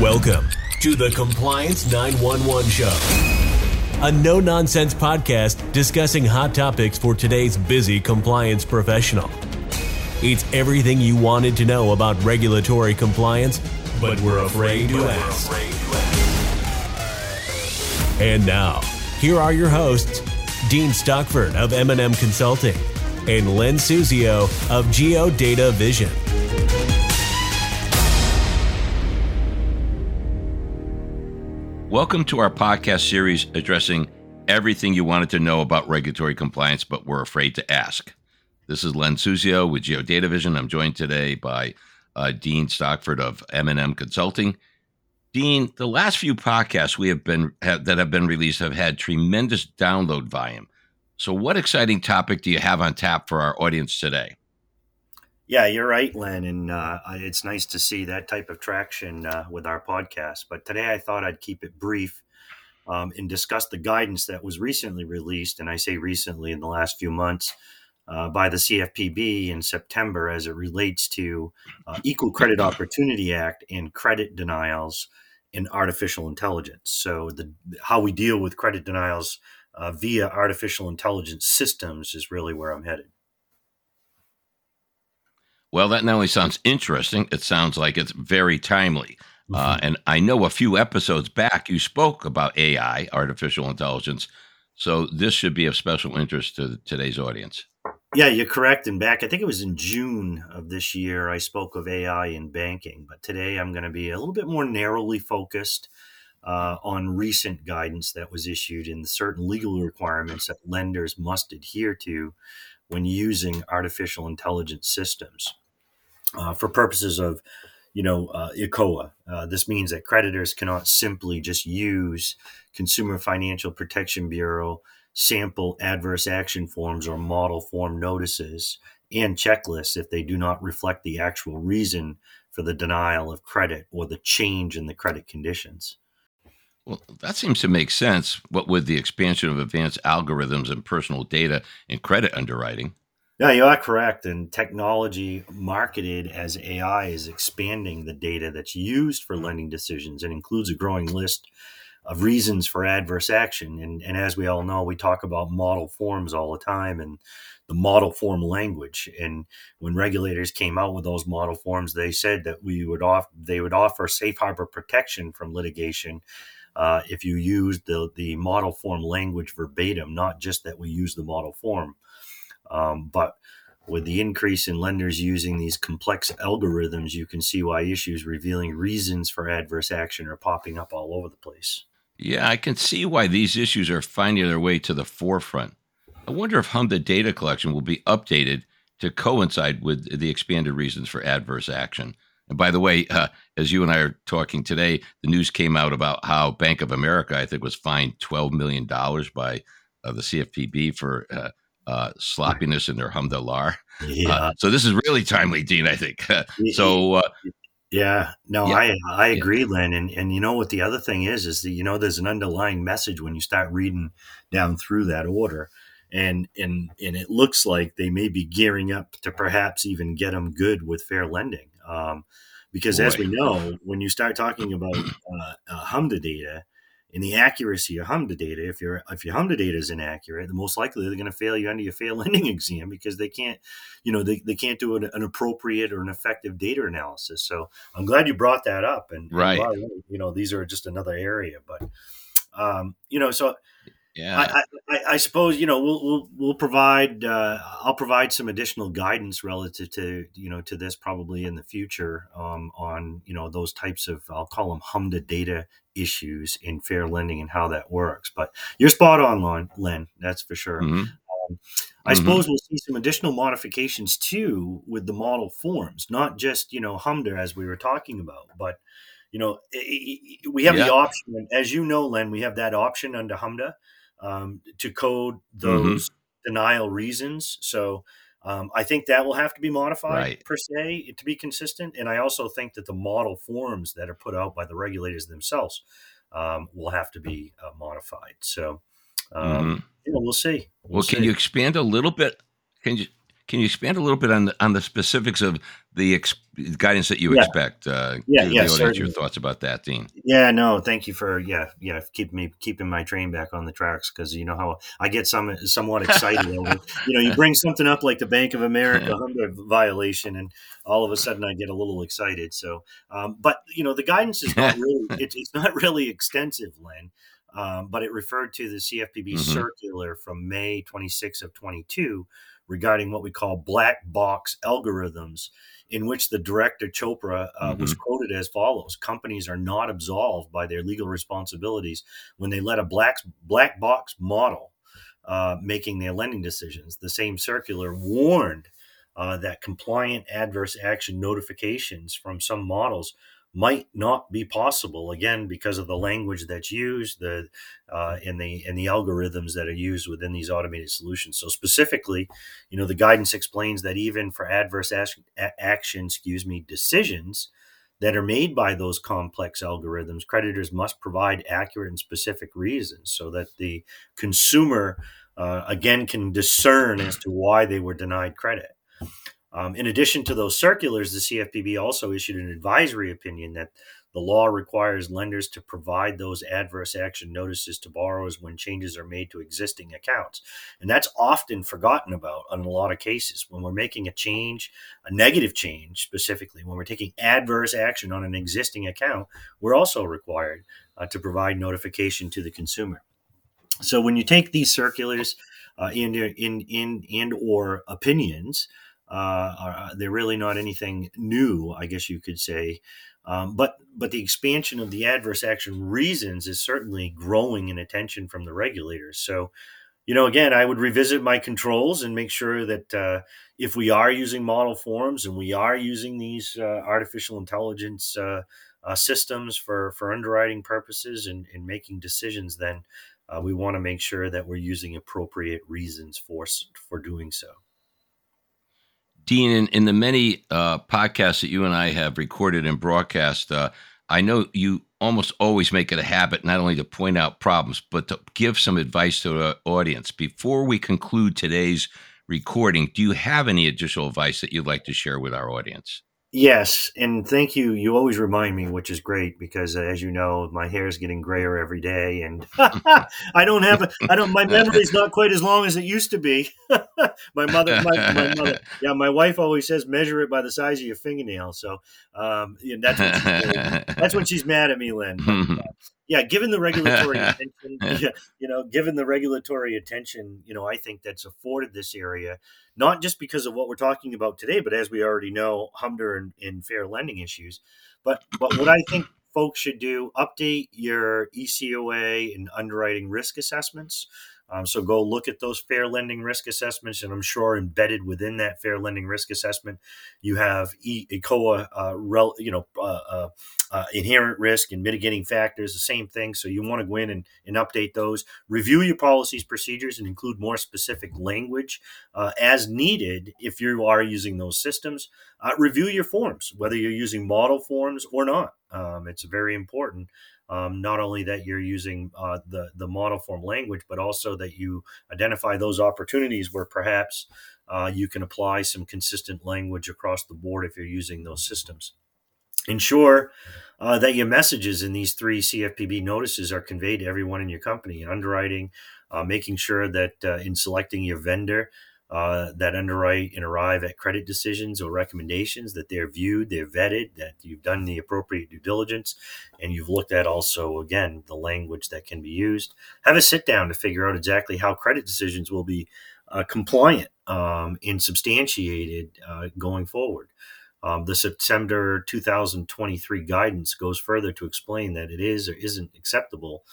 Welcome to the Compliance 911 Show, a no nonsense podcast discussing hot topics for today's busy compliance professional. It's everything you wanted to know about regulatory compliance, but we're afraid to ask. And now, here are your hosts, Dean Stockford of M&M Consulting and Len Suzio of GeoDataVision. Welcome to our podcast series addressing everything you wanted to know about regulatory compliance but were afraid to ask. This is Len Suzio with GeoDataVision. I'm joined today by uh, Dean Stockford of M&M Consulting. Dean, the last few podcasts we have been have, that have been released have had tremendous download volume. So, what exciting topic do you have on tap for our audience today? Yeah, you're right, Len, and uh, it's nice to see that type of traction uh, with our podcast. But today, I thought I'd keep it brief um, and discuss the guidance that was recently released, and I say recently in the last few months, uh, by the CFPB in September as it relates to uh, Equal Credit Opportunity Act and credit denials in artificial intelligence. So, the how we deal with credit denials uh, via artificial intelligence systems is really where I'm headed. Well, that not only sounds interesting, it sounds like it's very timely. Uh, mm-hmm. Uh, and I know a few episodes back you spoke about AI, artificial intelligence. So this should be of special interest to today's audience. Yeah, you're correct. And back, I think it was in June of this year, I spoke of AI in banking. But today I'm going to be a little bit more narrowly focused uh, on recent guidance that was issued in certain legal requirements that lenders must adhere to when using artificial intelligence systems uh, for purposes of you know uh, ECOA. Uh, this means that creditors cannot simply just use Consumer Financial Protection Bureau sample adverse action forms or model form notices and checklists if they do not reflect the actual reason for the denial of credit or the change in the credit conditions. Well, that seems to make sense. What with the expansion of advanced algorithms and personal data in credit underwriting? Yeah, you are correct. And technology marketed as AI is expanding the data that's used for lending decisions and includes a growing list of reasons for adverse action. And, and as we all know, we talk about model forms all the time and the model form language. And when regulators came out with those model forms, they said that we would off they would offer safe harbor protection from litigation uh, if you use the the model form language verbatim, not just that we use the model form. Um, but with the increase in lenders using these complex algorithms, you can see why issues revealing reasons for adverse action are popping up all over the place. Yeah, I can see why these issues are finding their way to the forefront. I wonder if HMDA data collection will be updated to coincide with the expanded reasons for adverse action. And by the way, uh, as you and I are talking today, the news came out about how Bank of America, I think, was fined $12 million by uh, the CFPB for uh, uh, sloppiness in their HMDA data. Yeah. Uh, so this is really timely, Dean. I think so. Uh, yeah, no, yeah. I I agree, yeah. Len. And and you know what the other thing is is that you know there's an underlying message when you start reading down through that order, and and and it looks like they may be gearing up to perhaps even get them good with fair lending. Um, because Boy. as we know, when you start talking about uh, uh, HMDA data, in the accuracy of HMDA data. If your if your HMDA data is inaccurate, the most likely they're going to fail you under your fail lending exam because they can't, you know, they, they can't do an, an appropriate or an effective data analysis. So I'm glad you brought that up. And, right, and, you know, these are just another area, but um, you know, so yeah, I, I, I, suppose you know we'll we'll, we'll provide uh, I'll provide some additional guidance relative to you know to this probably in the future um, on you know those types of I'll call them HMDA data issues in fair lending and how that works. But you're spot on, Len. That's for sure. Mm-hmm. Um, I mm-hmm. suppose we'll see some additional modifications too with the model forms, not just you know HMDA as we were talking about, but you know we have yeah. the option, as you know, Len, we have that option under HMDA um, to code mm-hmm. those mm-hmm. denial reasons. So um, I think that will have to be modified right. per se to be consistent. And I also think that the model forms that are put out by the regulators themselves um, will have to be uh, modified. So um, mm-hmm. you know, we'll see. We'll, well see. can you expand a little bit? Can you can you expand a little bit on the, on the specifics of the ex- guidance that you yeah. expect? Uh, yeah, yeah. your thoughts about that, Dean. Yeah, no, thank you for yeah, yeah, keeping me keeping my train back on the tracks because you know how I get some somewhat excited. over, you know, you bring something up like the Bank of America violation, and all of a sudden I get a little excited. So, um, but you know, the guidance is not really it, it's not really extensive, Len. Um, but it referred to the CFPB mm-hmm. circular from May 26 of 22 regarding what we call black box algorithms, in which the director Chopra uh, mm-hmm. was quoted as follows: "Companies are not absolved by their legal responsibilities when they let a black black box model uh, making their lending decisions." The same circular warned. Uh, that compliant adverse action notifications from some models might not be possible again because of the language that's used the uh, in the and the algorithms that are used within these automated solutions. So specifically you know the guidance explains that even for adverse action, action excuse me decisions that are made by those complex algorithms creditors must provide accurate and specific reasons so that the consumer uh, again can discern as to why they were denied credit um, in addition to those circulars, the CFPB also issued an advisory opinion that the law requires lenders to provide those adverse action notices to borrowers when changes are made to existing accounts. And that's often forgotten about in a lot of cases. When we're making a change, a negative change specifically, when we're taking adverse action on an existing account, we're also required uh, to provide notification to the consumer. So when you take these circulars uh, in, in, in, and or opinions, are, uh, they're really not anything new, I guess you could say. Um, but but the expansion of the adverse action reasons is certainly growing in attention from the regulators. So, you know, again, I would revisit my controls and make sure that uh, if we are using model forms and we are using these uh, artificial intelligence uh, uh systems for for underwriting purposes and, and making decisions, then uh, we want to make sure that we're using appropriate reasons for for doing so. Dean, in, in the many uh, podcasts that you and I have recorded and broadcast, uh, I know you almost always make it a habit not only to point out problems, but to give some advice to the audience. Before we conclude today's recording, do you have any additional advice that you'd like to share with our audience? Yes, and thank you. You always remind me, which is great because, uh, as you know, my hair is getting grayer every day, and I don't have a, I don't. My memory is not quite as long as it used to be. my mother, my, my, mother, yeah, my wife always says measure it by the size of your fingernail. So, um, that's when she's, that's when she's mad at me, Len. But, uh, yeah, given the regulatory attention, you know, given the regulatory attention, you know, I think that's afforded this area, not just because of what we're talking about today, but as we already know, HMDA and, and fair lending issues. But but what I think folks should do, update your ECOA and underwriting risk assessments. Um, so go look at those fair lending risk assessments, and I'm sure embedded within that fair lending risk assessment, you have e- ECOA, uh, rel, you know, uh, uh, uh, inherent risk and mitigating factors, the same thing. So you want to go in and, and update those, review your policies, procedures, and include more specific language uh, as needed if you are using those systems. Uh, review your forms, whether you're using model forms or not. Um, it's very important um, not only that you're using uh, the the model form language, but also that you identify those opportunities where perhaps uh, you can apply some consistent language across the board if you're using those systems. Ensure uh, that your messages in these three CFPB notices are conveyed to everyone in your company. Underwriting, uh, making sure that uh, in selecting your vendor, uh, that underwrite and arrive at credit decisions or recommendations that they're viewed, they're vetted, that you've done the appropriate due diligence, and you've looked at also, again, the language that can be used. Have a sit down to figure out exactly how credit decisions will be uh, compliant um, and substantiated uh, going forward. Um, the September 2023 guidance goes further to explain that it is or isn't acceptable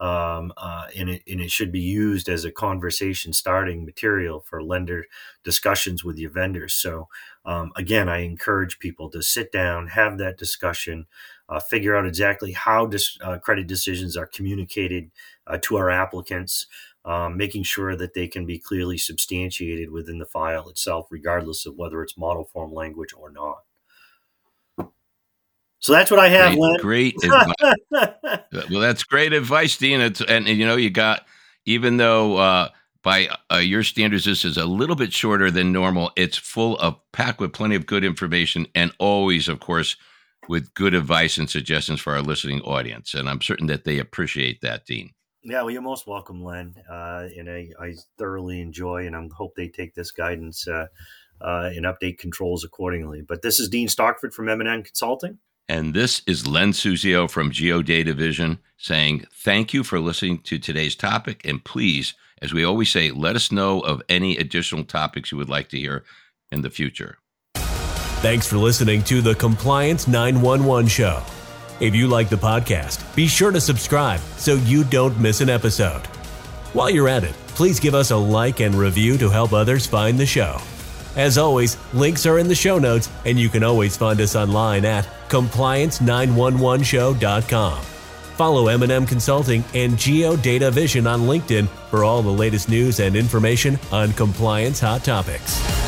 um, uh, and, it, and it should be used as a conversation starting material for lender discussions with your vendors. So, um, again, I encourage people to sit down, have that discussion, uh, figure out exactly how dis- uh, credit decisions are communicated uh, to our applicants. Um, making sure that they can be clearly substantiated within the file itself, regardless of whether it's model form language or not. So that's what I have, great, Great advice. well, that's great advice, Dean. It's, and, and, you know, you got even though uh, by uh, your standards, this is a little bit shorter than normal. It's full of packed with plenty of good information and always, of course, with good advice and suggestions for our listening audience. And I'm certain that they appreciate that, Dean. Yeah, well, you're most welcome, Len. Uh, and I, I, thoroughly enjoy and I hope they take this guidance uh, uh, and update controls accordingly. But this is Dean Stockford from M&M Consulting. And this is Len Suzio from GeoDataVision saying thank you for listening to today's topic. And please, as we always say, let us know of any additional topics you would like to hear in the future. Thanks for listening to the Compliance 911 Show. If you like the podcast, be sure to subscribe so you don't miss an episode. While you're at it, please give us a like and review to help others find the show. As always, links are in the show notes, and you can always find us online at compliance911show.com. Follow M&M Consulting and GeoDataVision on LinkedIn for all the latest news and information on compliance hot topics.